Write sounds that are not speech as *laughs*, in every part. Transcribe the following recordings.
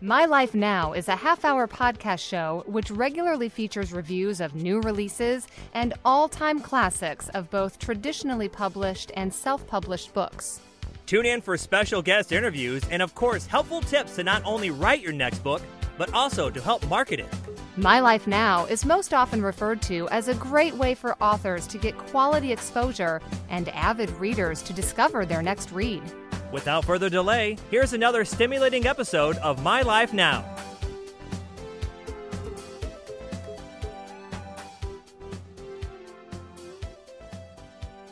My Life Now is a half hour podcast show which regularly features reviews of new releases and all time classics of both traditionally published and self published books. Tune in for special guest interviews and, of course, helpful tips to not only write your next book, but also to help market it. My Life Now is most often referred to as a great way for authors to get quality exposure and avid readers to discover their next read. Without further delay, here's another stimulating episode of My Life Now.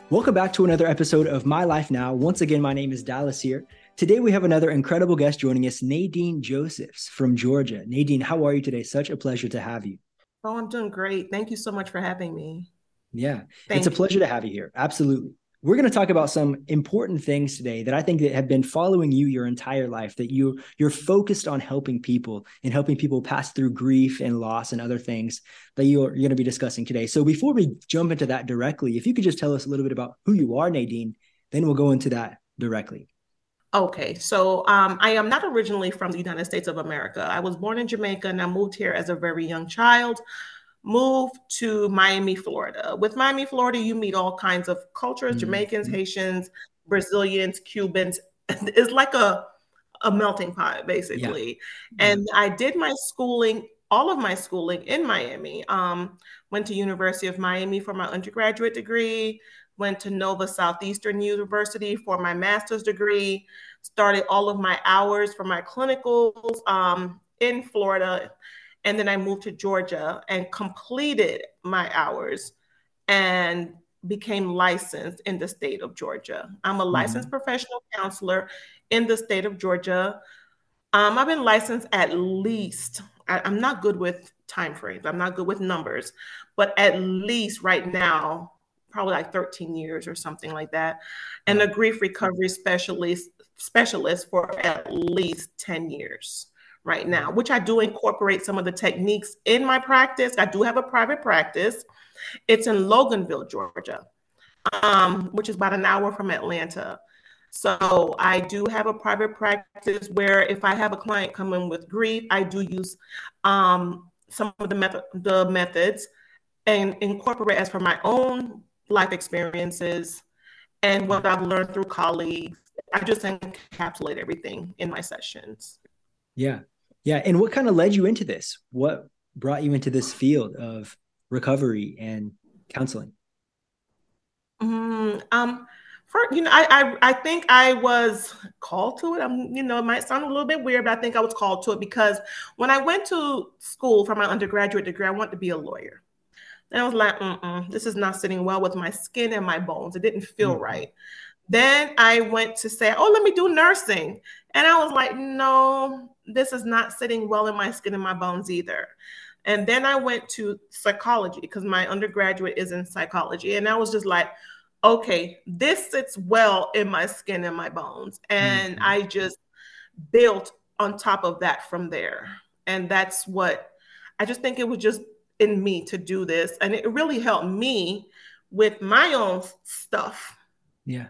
Welcome back to another episode of My Life Now. Once again, my name is Dallas here. Today we have another incredible guest joining us, Nadine Josephs from Georgia. Nadine, how are you today? Such a pleasure to have you. Oh, I'm doing great. Thank you so much for having me. Yeah, Thank it's a you. pleasure to have you here. Absolutely. We're going to talk about some important things today that I think that have been following you your entire life that you you're focused on helping people and helping people pass through grief and loss and other things that you're, you're going to be discussing today. So before we jump into that directly, if you could just tell us a little bit about who you are, Nadine, then we'll go into that directly. Okay, so um, I am not originally from the United States of America. I was born in Jamaica and I moved here as a very young child. Moved to Miami, Florida. With Miami, Florida, you meet all kinds of cultures Mhm. Jamaicans, Haitians, Brazilians, Cubans. *laughs* It's like a, a melting pot, basically. And I did my schooling, all of my schooling in Miami. Um, went to University of Miami for my undergraduate degree, went to Nova Southeastern University for my master's degree, started all of my hours for my clinicals um, in Florida. And then I moved to Georgia and completed my hours and became licensed in the state of Georgia. I'm a licensed professional counselor in the state of Georgia. Um, I've been licensed at least, I, I'm not good with time frames, I'm not good with numbers, but at least right now, probably like 13 years or something like that. And a grief recovery specialist specialist for at least 10 years right now, which I do incorporate some of the techniques in my practice. I do have a private practice. It's in Loganville, Georgia, um, which is about an hour from Atlanta. So I do have a private practice where if I have a client come in with grief, I do use um, some of the method the methods and incorporate as for my own life experiences and what I've learned through colleagues. I just encapsulate everything in my sessions. Yeah. Yeah. And what kind of led you into this? What brought you into this field of recovery and counseling? Mm, um, for you know, I, I I think I was called to it. I'm, you know, it might sound a little bit weird, but I think I was called to it because when I went to school for my undergraduate degree, I wanted to be a lawyer. And I was like, Mm-mm, this is not sitting well with my skin and my bones. It didn't feel Mhm. right. Then I went to say, oh, let me do nursing. And I was like, no, this is not sitting well in my skin and my bones either. And then I went to psychology because my undergraduate is in psychology. And I was just like, okay, this sits well in my skin and my bones. And Mhm. I just built on top of that from there. And that's what I just think it was just in me to do this. And it really helped me with my own stuff Yeah.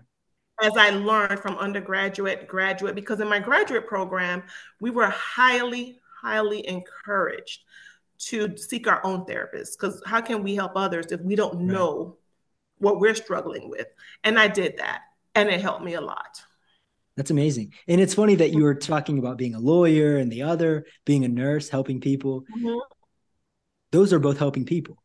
As I learned from undergraduate, graduate, because in my graduate program, we were highly, highly encouraged to seek our own therapist Because how can we help others if we don't know what we're struggling with? And I did that, and it helped me a lot. That's amazing. And it's funny that you were talking about being a lawyer and the other being a nurse, helping people. Mhm. Those are both helping people.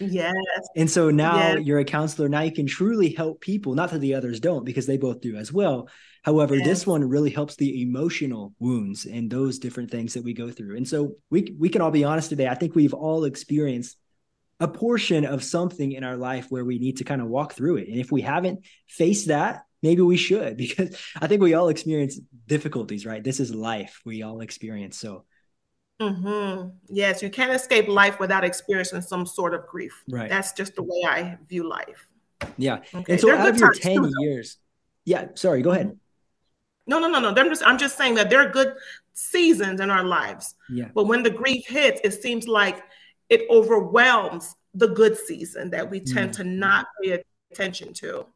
Yes. *laughs* And so now Yes. you're a counselor. Now you can truly help people. Not that the others don't, because they both do as well. However, Yes. this one really helps the emotional wounds and those different things that we go through. And so we we can all be honest today. I think we've all experienced a portion of something in our life where we need to kind of walk through it. And if we haven't faced that, maybe we should, *laughs* because I think we all experience difficulties, right? This is life. We all experience. So hmm Yes, you can't escape life without experiencing some sort of grief. Right. That's just the way I view life. yeah. Okay. And so There are out of your 10 too, years, yeah, sorry, go ahead. No, no, no, no. I'm just, I'm just saying that there are good seasons in our lives. Yeah. But when the grief hits, it seems like it overwhelms the good season that we tend to Mhm. not pay attention to.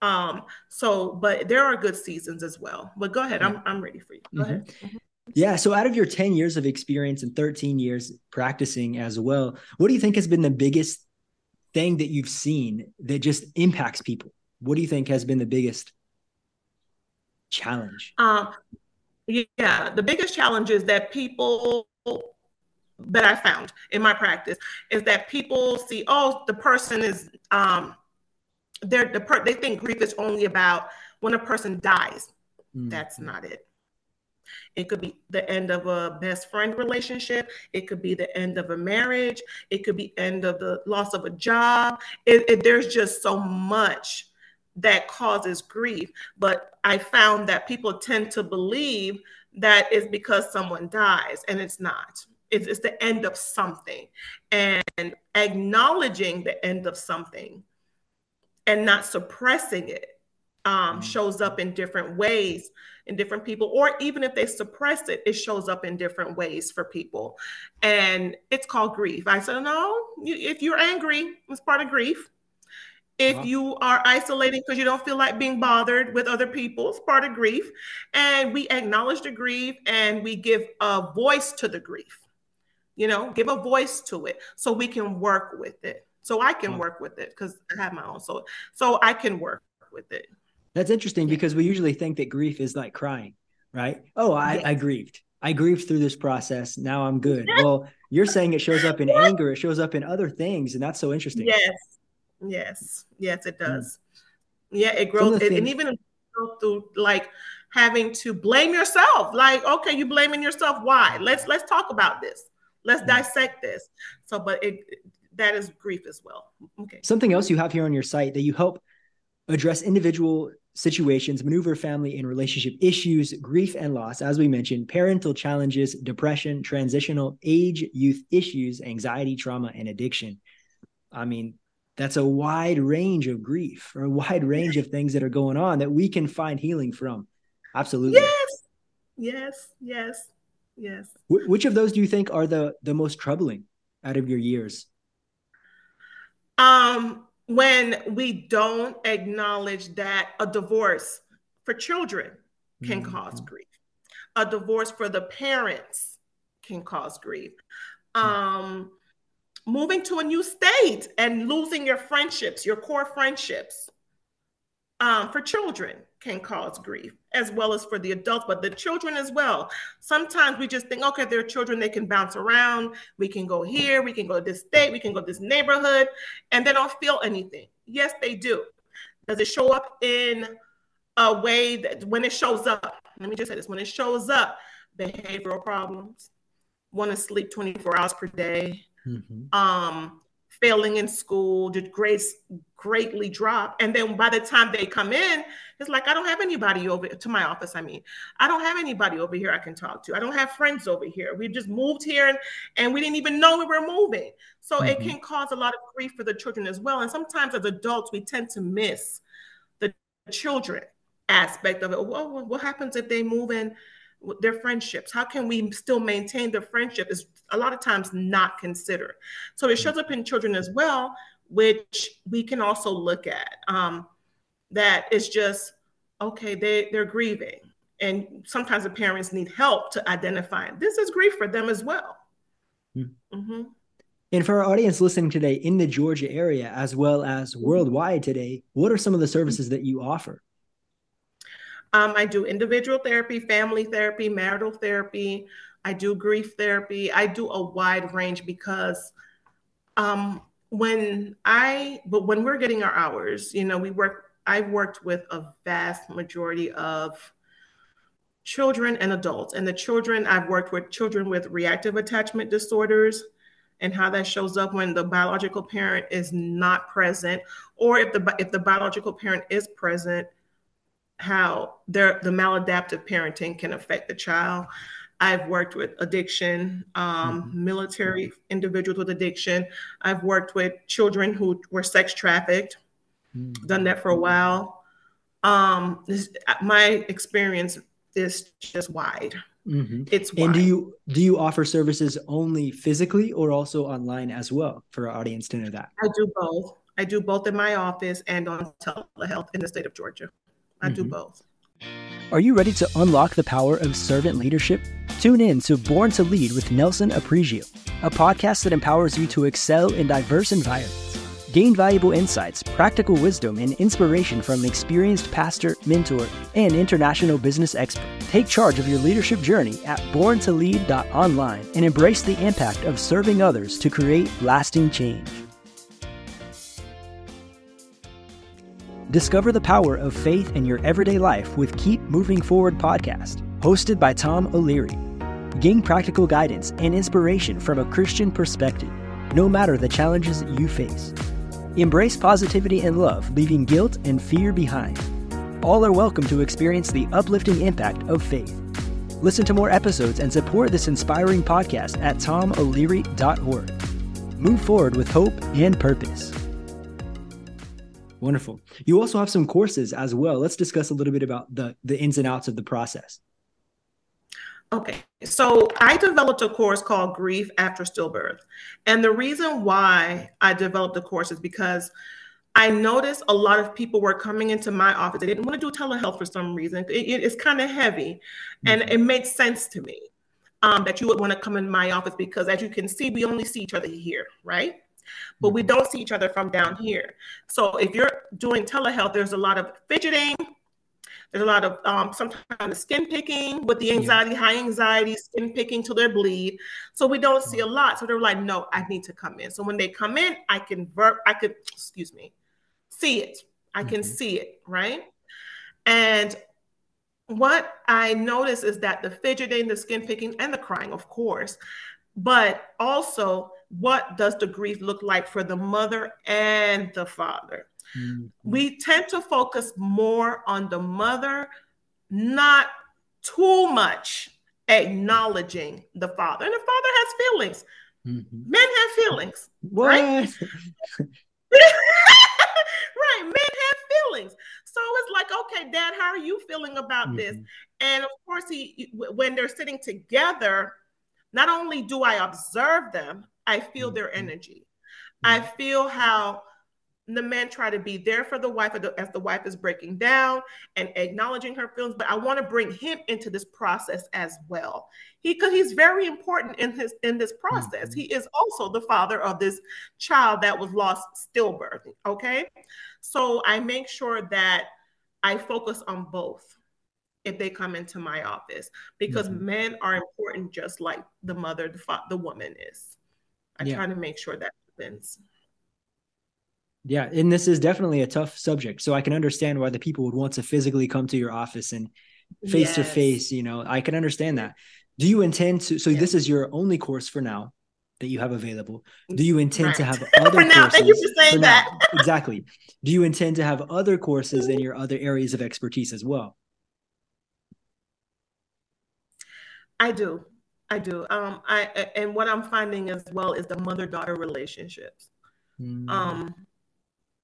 Um, so, but there are good seasons as well. But go ahead, I'm I'm ready for you. Go Mhm. ahead. Yeah. So, out of your 10 years of experience and 13 years practicing as well, what do you think has been the biggest thing that you've seen that just impacts people? What do you think has been the biggest challenge? Um, yeah, the biggest challenge is that people that I found in my practice is that people see, oh, the person is um, they're the per- they think grief is only about when a person dies. Mm-hmm. That's not it. It could be the end of a best friend relationship. It could be the end of a marriage. It could be end of the loss of a job. It, it, there's just so much that causes grief. But I found that people tend to believe that it's because someone dies, and it's not. It's, it's the end of something. And acknowledging the end of something and not suppressing it um, mm. shows up in different ways in different people, or even if they suppress it, it shows up in different ways for people. And it's called grief. I said, no, if you're angry, it's part of grief. If wow. you are isolating because you don't feel like being bothered with other people, it's part of grief. And we acknowledge the grief and we give a voice to the grief. You know, give a voice to it so we can work with it. So I can wow. work with it because I have my own. So so I can work with it. That's interesting because we usually think that grief is like crying, right? Oh, I. I grieved. I grieved through this process. Now I'm good. *laughs* Well, you're saying it shows up in anger, it shows up in other things, and that's so interesting. Yes, yes, yes, it hmm. does. Mm. Yeah, it grows, it, and even through like having to blame yourself. Like, okay, you blaming yourself. Why? Let's let's talk about this. Let's yeah. dissect this. So, but it that is grief as well. Okay. Something else you have here on your site that you help address individual situations, maneuver family and relationship issues, grief and loss, as we mentioned, parental challenges, depression, transitional age, youth issues, anxiety, trauma, and addiction. I mean, that's a wide range of grief or a wide range of things that are going on that we can find healing from. Absolutely. Yes. Yes. Yes. Yes. Wh- which of those do you think are the the most troubling out of your years? Um, when we don't acknowledge that a divorce for children can mm-hmm. cause grief, a divorce for the parents can cause grief. Mm-hmm. Um, moving to a new state and losing your friendships, your core friendships um, for children can cause grief as well as for the adults, but the children as well. Sometimes we just think, okay, they're children, they can bounce around. We can go here, we can go to this state, we can go to this neighborhood, and they don't feel anything. Yes, they do. Does it show up in a way that when it shows up, let me just say this when it shows up, behavioral problems, want to sleep 24 hours per day, mm-hmm. um, failing in school, did grades greatly drop. And then by the time they come in, it's like, I don't have anybody over to my office. I mean, I don't have anybody over here I can talk to. I don't have friends over here. We just moved here and, and we didn't even know we were moving. So mm-hmm. it can cause a lot of grief for the children as well. And sometimes as adults, we tend to miss the children aspect of it. Well, what happens if they move in? Their friendships. How can we still maintain the friendship is a lot of times not considered. So it shows up in children as well which we can also look at um, that is just okay they, they're grieving. And sometimes the parents need help to identify this is grief for them as well. Mm-hmm. Mm-hmm. and for our audience listening today in the georgia area as well as worldwide today what are some of the services that you offer um, I do individual therapy, family therapy, marital therapy. I do grief therapy. I do a wide range because um, when I, but when we're getting our hours, you know, we work, I've worked with a vast majority of children and adults. And the children, I've worked with children with reactive attachment disorders and how that shows up when the biological parent is not present, or if the if the biological parent is present, how their, the maladaptive parenting can affect the child. I've worked with addiction, um, mm-hmm. military individuals with addiction. I've worked with children who were sex trafficked, mm-hmm. done that for a while. Um, this, my experience is just wide. Mm-hmm. It's wide. and do you do you offer services only physically or also online as well for our audience to know that? I do both. I do both in my office and on telehealth in the state of Georgia. I mm-hmm. do both. Are you ready to unlock the power of servant leadership? Tune in to Born to Lead with Nelson Apregio, a podcast that empowers you to excel in diverse environments. Gain valuable insights, practical wisdom, and inspiration from an experienced pastor, mentor, and international business expert. Take charge of your leadership journey at borntolead.online and embrace the impact of serving others to create lasting change. Discover the power of faith in your everyday life with Keep Moving Forward podcast, hosted by Tom O'Leary. Gain practical guidance and inspiration from a Christian perspective, no matter the challenges you face. Embrace positivity and love, leaving guilt and fear behind. All are welcome to experience the uplifting impact of faith. Listen to more episodes and support this inspiring podcast at tomoleary.org. Move forward with hope and purpose. Wonderful. You also have some courses as well. Let's discuss a little bit about the, the ins and outs of the process. Okay, so I developed a course called Grief After Stillbirth. And the reason why I developed the course is because I noticed a lot of people were coming into my office. They didn't want to do telehealth for some reason. It, it's kind of heavy. And mm-hmm. it made sense to me um, that you would want to come in my office because, as you can see, we only see each other here, right? But we mm-hmm. don't see each other from down here. So if you're doing telehealth, there's a lot of fidgeting, there's a lot of um, sometimes skin picking with the anxiety, yeah. high anxiety, skin picking till they bleed. So we don't see a lot. So they're like, no, I need to come in. So when they come in, I can ver- I could, excuse me, see it. I can mm-hmm. see it, right? And what I notice is that the fidgeting, the skin picking, and the crying, of course, but also what does the grief look like for the mother and the father? Mm-hmm. We tend to focus more on the mother, not too much acknowledging the father. And the father has feelings. Mm-hmm. Men have feelings. What? Right? *laughs* *laughs* right. Men have feelings. So it's like, okay, dad, how are you feeling about mm-hmm. this? And of course, he when they're sitting together, not only do I observe them, I feel their mm-hmm. energy. I mm-hmm. feel how the men try to be there for the wife as the wife is breaking down and acknowledging her feelings but i want to bring him into this process as well he because he's very important in his in this process mm-hmm. he is also the father of this child that was lost stillbirth okay so i make sure that i focus on both if they come into my office because mm-hmm. men are important just like the mother the, fa- the woman is i yeah. try to make sure that happens yeah, and this is definitely a tough subject. So I can understand why the people would want to physically come to your office and face to face, you know. I can understand that. Do you intend to so this is your only course for now that you have available. Do you intend right. to have *laughs* other for now, courses? Thank you for saying for that. Now, exactly. Do you intend to have other courses in your other areas of expertise as well? I do. I do. Um, I and what I'm finding as well is the mother-daughter relationships. Mm. Um,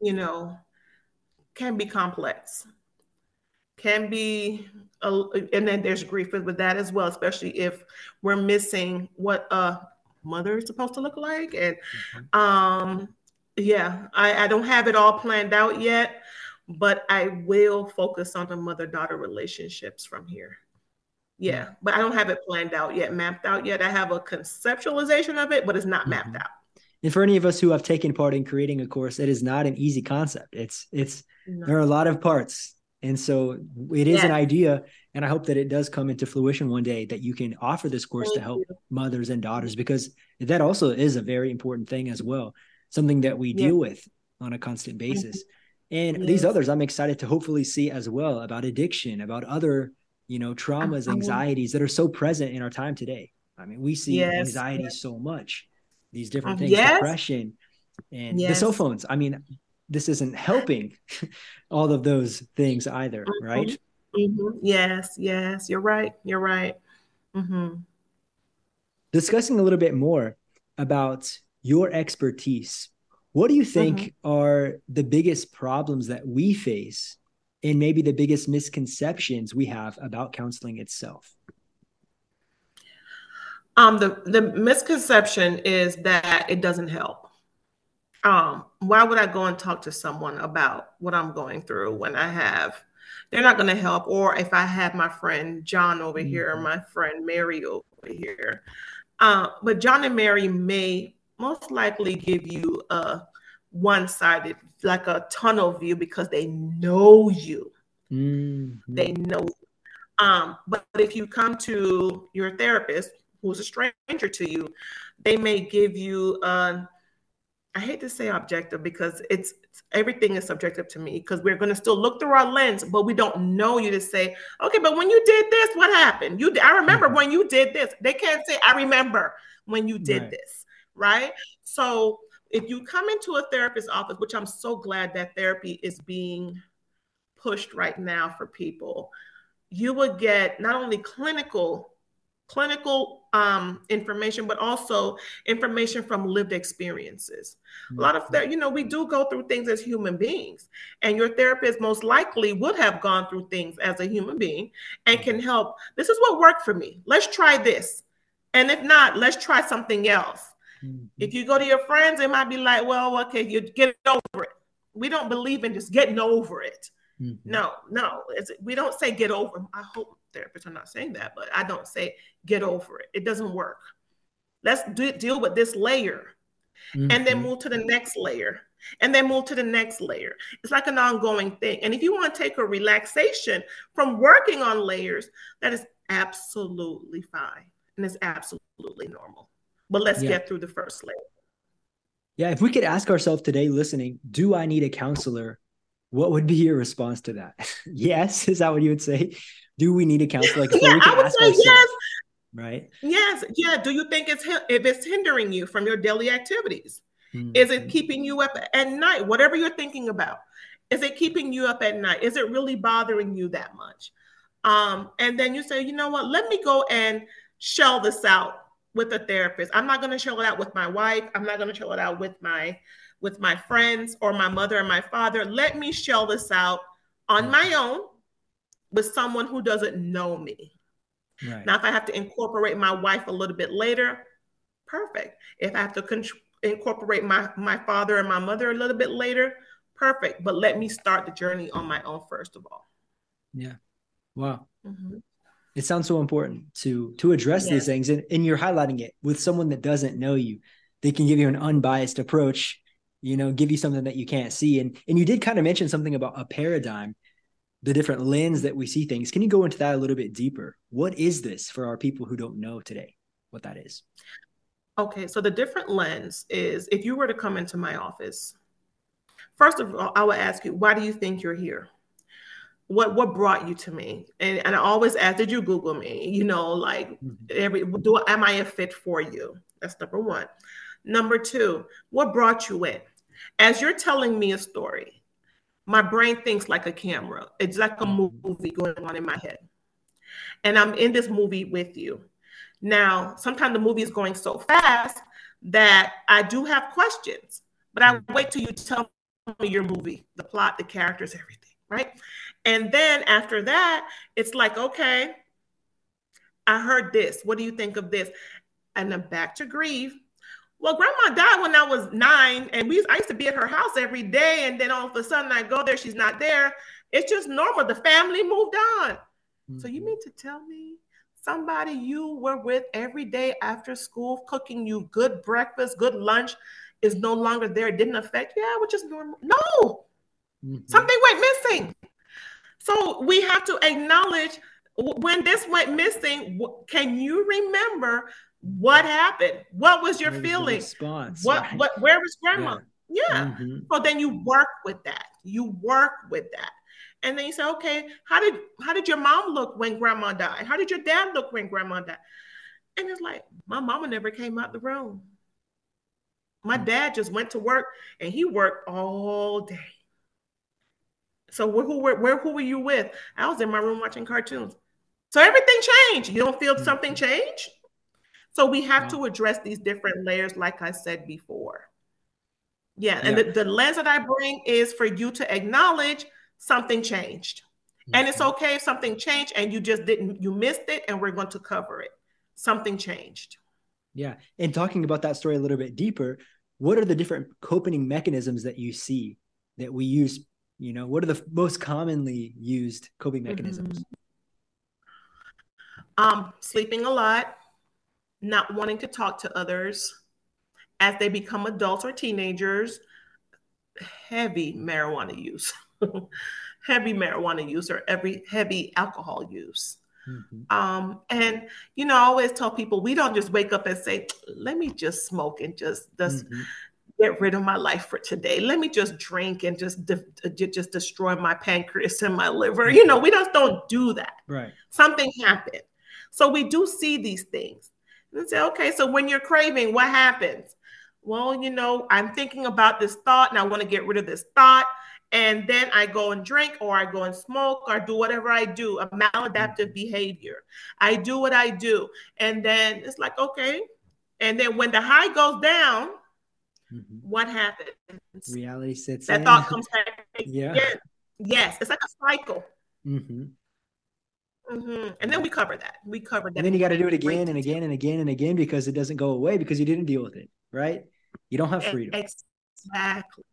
you know, can be complex, can be, a, and then there's grief with that as well, especially if we're missing what a mother is supposed to look like. And mm-hmm. um, yeah, I, I don't have it all planned out yet, but I will focus on the mother daughter relationships from here. Yeah, but I don't have it planned out yet, mapped out yet. I have a conceptualization of it, but it's not mapped mm-hmm. out and for any of us who have taken part in creating a course it is not an easy concept it's it's no. there are a lot of parts and so it is yeah. an idea and i hope that it does come into fruition one day that you can offer this course Thank to help you. mothers and daughters because that also is a very important thing as well something that we yeah. deal with on a constant mm-hmm. basis and yes. these others i'm excited to hopefully see as well about addiction about other you know traumas anxieties that are so present in our time today i mean we see yes. anxiety so much these different things, yes. depression, and yes. the cell phones. I mean, this isn't helping *laughs* all of those things either, mm-hmm. right? Mm-hmm. Yes, yes, you're right. You're right. Mm-hmm. Discussing a little bit more about your expertise, what do you think mm-hmm. are the biggest problems that we face and maybe the biggest misconceptions we have about counseling itself? Um, the the misconception is that it doesn't help. Um, why would I go and talk to someone about what I'm going through when I have they're not going to help. Or if I have my friend John over mm-hmm. here or my friend Mary over here. Uh, but John and Mary may most likely give you a one sided, like a tunnel view because they know you. Mm-hmm. They know. Um, but, if you come to your therapist, who's a stranger to you, they may give you a I hate to say objective because it's, it's everything is subjective to me because we're going to still look through our lens, but we don't know you to say, okay, but when you did this, what happened? You, I remember mm-hmm. when you did this. They can't say, I remember when you did right. this, right? So if you come into a therapist's office, which I'm so glad that therapy is being pushed right now for people, you would get not only clinical clinical um, information, but also information from lived experiences. Mm-hmm. A lot of that, you know, we do go through things as human beings, and your therapist most likely would have gone through things as a human being and can help. This is what worked for me. Let's try this. And if not, let's try something else. Mm-hmm. If you go to your friends, it might be like, well, okay, you get over it. We don't believe in just getting over it. Mm-hmm. No, no, we don't say get over. I hope therapists are not saying that, but I don't say get over it. It doesn't work. Let's do, deal with this layer mm-hmm. and then mm-hmm. move to the next layer and then move to the next layer. It's like an ongoing thing. And if you want to take a relaxation from working on layers, that is absolutely fine and it's absolutely normal. But let's yeah. get through the first layer. Yeah, if we could ask ourselves today, listening, do I need a counselor? What would be your response to that? *laughs* yes, is that what you would say? do we need a counselor? Like, yeah, I would say yes. Right. Yes. Yeah. Do you think it's if it's hindering you from your daily activities? Mm-hmm. Is it keeping you up at night? Whatever you're thinking about, is it keeping you up at night? Is it really bothering you that much? Um, and then you say, you know what? Let me go and shell this out with a therapist. I'm not going to shell it out with my wife. I'm not going to shell it out with my with my friends or my mother and my father. Let me shell this out on my own with someone who doesn't know me. Right. Now, if I have to incorporate my wife a little bit later, perfect. If I have to con- incorporate my, my father and my mother a little bit later, perfect. But let me start the journey on my own first of all. Yeah. Wow. Mm-hmm. It sounds so important to to address these things, and, and you're highlighting it with someone that doesn't know you. They can give you an unbiased approach, you know, give you something that you can't see. And and you did kind of mention something about a paradigm the different lens that we see things. Can you go into that a little bit deeper? What is this for our people who don't know today what that is? Okay, so the different lens is if you were to come into my office, first of all, I would ask you, why do you think you're here? What what brought you to me? And and I always ask, did you Google me? You know, like mm-hmm. every do am I a fit for you? That's number one. Number two, what brought you in? As you're telling me a story, my brain thinks like a camera. It's like a mm-hmm. movie going on in my head. And I'm in this movie with you. Now, sometimes the movie is going so fast that I do have questions, but I mm-hmm. wait till you tell me your movie, the plot, the characters, everything, right? And then after that, it's like, okay, I heard this. What do you think of this? And then back to grief. well, grandma died when I was nine, and we I used to be at her house every day, and then all of a sudden I go there, she's not there. It's just normal. The family moved on. Mm-hmm. So you mm-hmm. mean to tell me somebody you were with every day after school, cooking you good breakfast, good lunch, is no longer there? It didn't affect yeah, which is normal. No, mm-hmm. something went missing. So we have to acknowledge when this went missing. Can you remember what happened? What was your feeling? response. What, right? what, where was grandma? Yeah. yeah. Mm-hmm. So then you work with that. You work with that. And then you say, okay, how did how did your mom look when grandma died? How did your dad look when grandma died? And it's like, my mama never came out the room. My mm. dad just went to work and he worked all day. So where who were where who were you with? I was in my room watching cartoons. So everything changed. You don't feel something mm-hmm. change? So we have to address these different layers, like I said before. Yeah, and yeah. The, the lens that I bring is for you to acknowledge something changed. Mm-hmm. And it's mm-hmm. okay if something changed and you just didn't, you missed it, and we're going to cover it. Something changed. Yeah. And talking about that story a little bit deeper, what are the different coping mechanisms that you see that we use You know, what are the most commonly used coping mechanisms? Mm-hmm. Um, sleeping a lot, not wanting to talk to others as they become adults or teenagers, heavy marijuana use, *laughs* heavy marijuana use, or every heavy alcohol use. Mm-hmm. Um, and you know, I always tell people we don't just wake up and say, "Let me just smoke and just just mm-hmm. Get rid of my life for today. Let me just drink and just de- just destroy my pancreas and my liver." You know, we just don't do that. Right. Something happened, so we do see these things and say, "Okay, so when you're craving, what happens?" Well, you know, I'm thinking about this thought, and I want to get rid of this thought and then I go and drink or I go and smoke or do whatever I do, a maladaptive mm-hmm. behavior. I do what I do. And then it's like, okay. And then when the high goes down, mm-hmm. what happens? Reality sits that in. thought comes back. *laughs* yeah. Again. Yes. It's like a cycle. Mm-hmm. Mm-hmm. And then we cover that. We cover that. And then you got to do it again and again and again and again because it doesn't go away because you didn't deal with it, right? You don't have freedom. Exactly.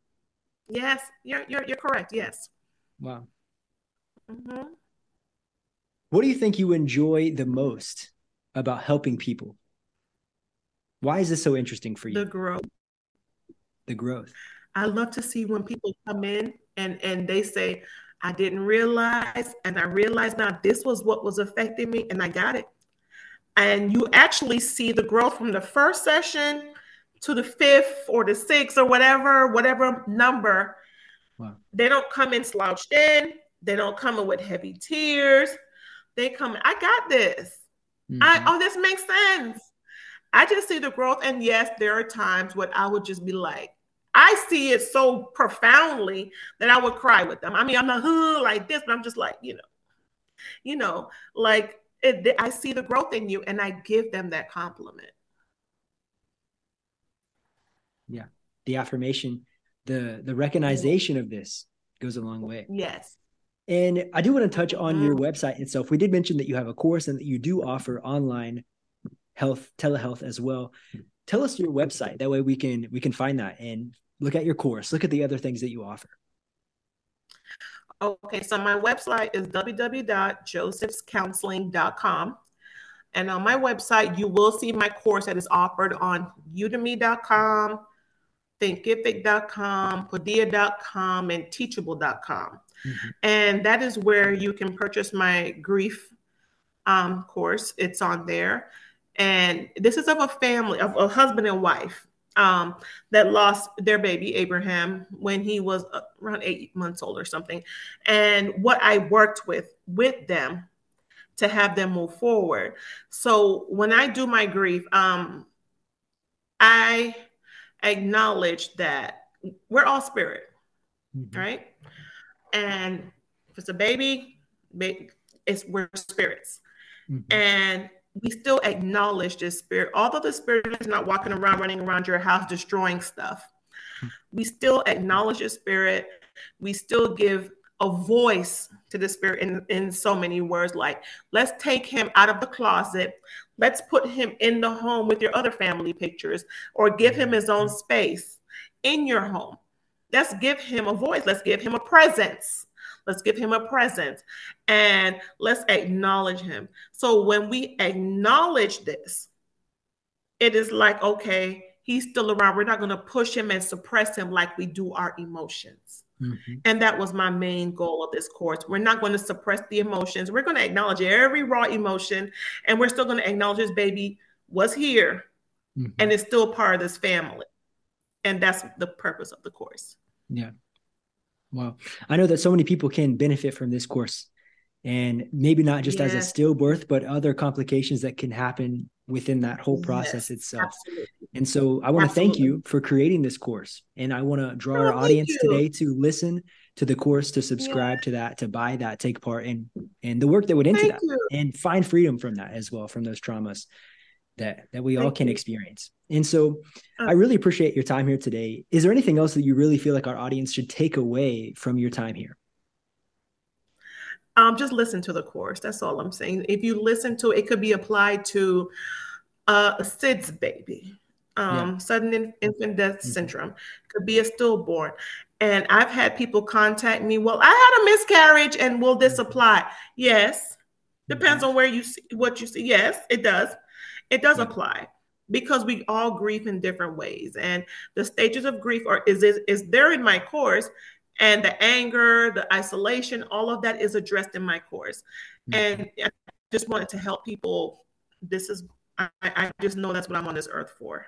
Yes, you're you're you're correct. Yes. Wow. Mm-hmm. What do you think you enjoy the most about helping people? Why is this so interesting for you? The growth. The growth. I love to see when people come in and and they say, "I didn't realize," and I realized now this was what was affecting me, and I got it. And you actually see the growth from the first session to the fifth or the sixth or whatever, whatever number. Wow. They don't come in slouched in. They don't come in with heavy tears. They come, I got this. Mm-hmm. I oh, this makes sense. I just see the growth. And yes, there are times when I would just be like, I see it so profoundly that I would cry with them. I mean, I'm not huh, like this, but I'm just like, you know, you know, like it, I see the growth in you and I give them that compliment yeah the affirmation the the recognition of this goes a long way yes and i do want to touch on your mm-hmm. website itself we did mention that you have a course and that you do offer online health telehealth as well tell us your website that way we can we can find that and look at your course look at the other things that you offer okay so my website is www.josephscounseling.com and on my website you will see my course that is offered on udemy.com thinkific.com, Podia.com, and teachable.com. Mm-hmm. And that is where you can purchase my grief um, course. It's on there. And this is of a family, of a husband and wife um, that lost their baby, Abraham, when he was uh, around eight months old or something. And what I worked with with them to have them move forward. So when I do my grief, um, I acknowledge that we're all spirit, mm-hmm. right? And if it's a baby, it's we're spirits. Mm-hmm. And we still acknowledge this spirit, although the spirit is not walking around, running around your house, destroying stuff. We still acknowledge the spirit. We still give a voice to the spirit in, in so many words like let's take him out of the closet let's put him in the home with your other family pictures or give him his own space in your home let's give him a voice let's give him a presence let's give him a present and let's acknowledge him so when we acknowledge this it is like okay he's still around we're not going to push him and suppress him like we do our emotions Mm-hmm. And that was my main goal of this course. We're not going to suppress the emotions. We're going to acknowledge every raw emotion, and we're still going to acknowledge this baby was here mm-hmm. and is still part of this family. And that's the purpose of the course. Yeah. Wow. I know that so many people can benefit from this course and maybe not just yes. as a stillbirth, but other complications that can happen within that whole process yes, itself. Absolutely. And so I want to thank you for creating this course. And I want to draw oh, our audience today to listen to the course, to subscribe yeah. to that, to buy that, take part in and the work that went into thank that you. and find freedom from that as well, from those traumas that that we thank all can you. experience. And so uh, I really appreciate your time here today. Is there anything else that you really feel like our audience should take away from your time here? Um, just listen to the course. That's all I'm saying. If you listen to it, it could be applied to uh, a SIDS baby, um, yeah. sudden infant death mm-hmm. syndrome, could be a stillborn. And I've had people contact me, well, I had a miscarriage and will this apply? Yes. Depends on where you see what you see. Yes, it does. It does apply because we all grieve in different ways. And the stages of grief are is, is, is there in my course. And the anger, the isolation, all of that is addressed in my course. Mm-hmm. And I just wanted to help people. This is I, I just know that's what I'm on this earth for.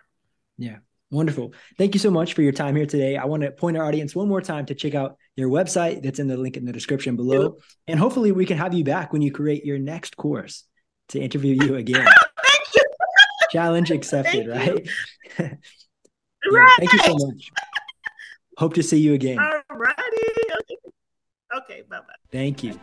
Yeah. Wonderful. Thank you so much for your time here today. I want to point our audience one more time to check out your website that's in the link in the description below. And hopefully we can have you back when you create your next course to interview you again. *laughs* *laughs* thank you. Challenge accepted, right? *laughs* yeah, right? Thank you so much. Hope to see you again. All righty. Okay. okay. Bye bye. Thank you.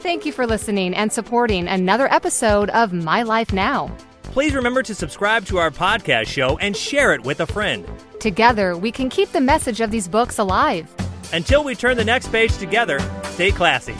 Thank you for listening and supporting another episode of My Life Now. Please remember to subscribe to our podcast show and share it with a friend. Together, we can keep the message of these books alive. Until we turn the next page together, stay classy.